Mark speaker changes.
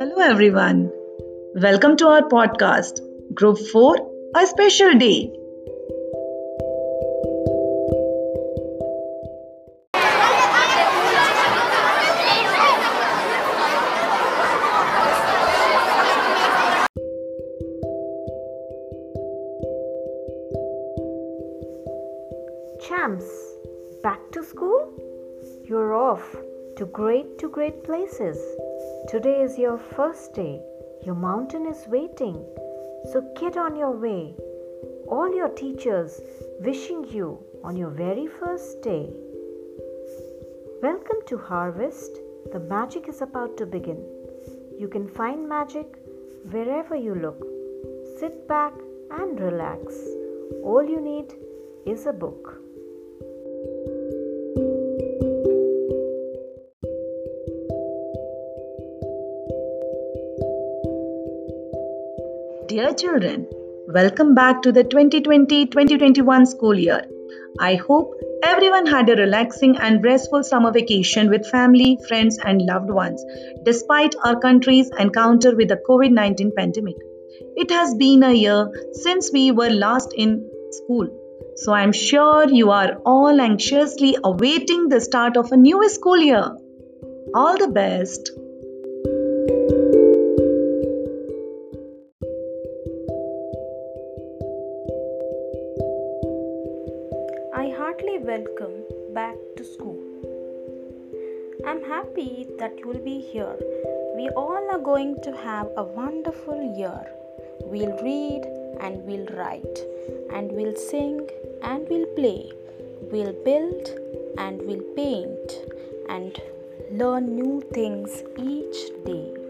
Speaker 1: Hello, everyone. Welcome to our podcast, Group 4 A Special Day.
Speaker 2: Champs, back to school? You're off to great to great places. Today is your first day. Your mountain is waiting. So get on your way. All your teachers wishing you on your very first day. Welcome to Harvest. The magic is about to begin. You can find magic wherever you look. Sit back and relax. All you need is a book.
Speaker 1: Dear children, welcome back to the 2020 2021 school year. I hope everyone had a relaxing and restful summer vacation with family, friends, and loved ones, despite our country's encounter with the COVID 19 pandemic. It has been a year since we were last in school, so I'm sure you are all anxiously awaiting the start of a new school year. All the best.
Speaker 3: I heartily welcome back to school. I'm happy that you'll be here. We all are going to have a wonderful year. We'll read and we'll write, and we'll sing and we'll play. We'll build and we'll paint and learn new things each day.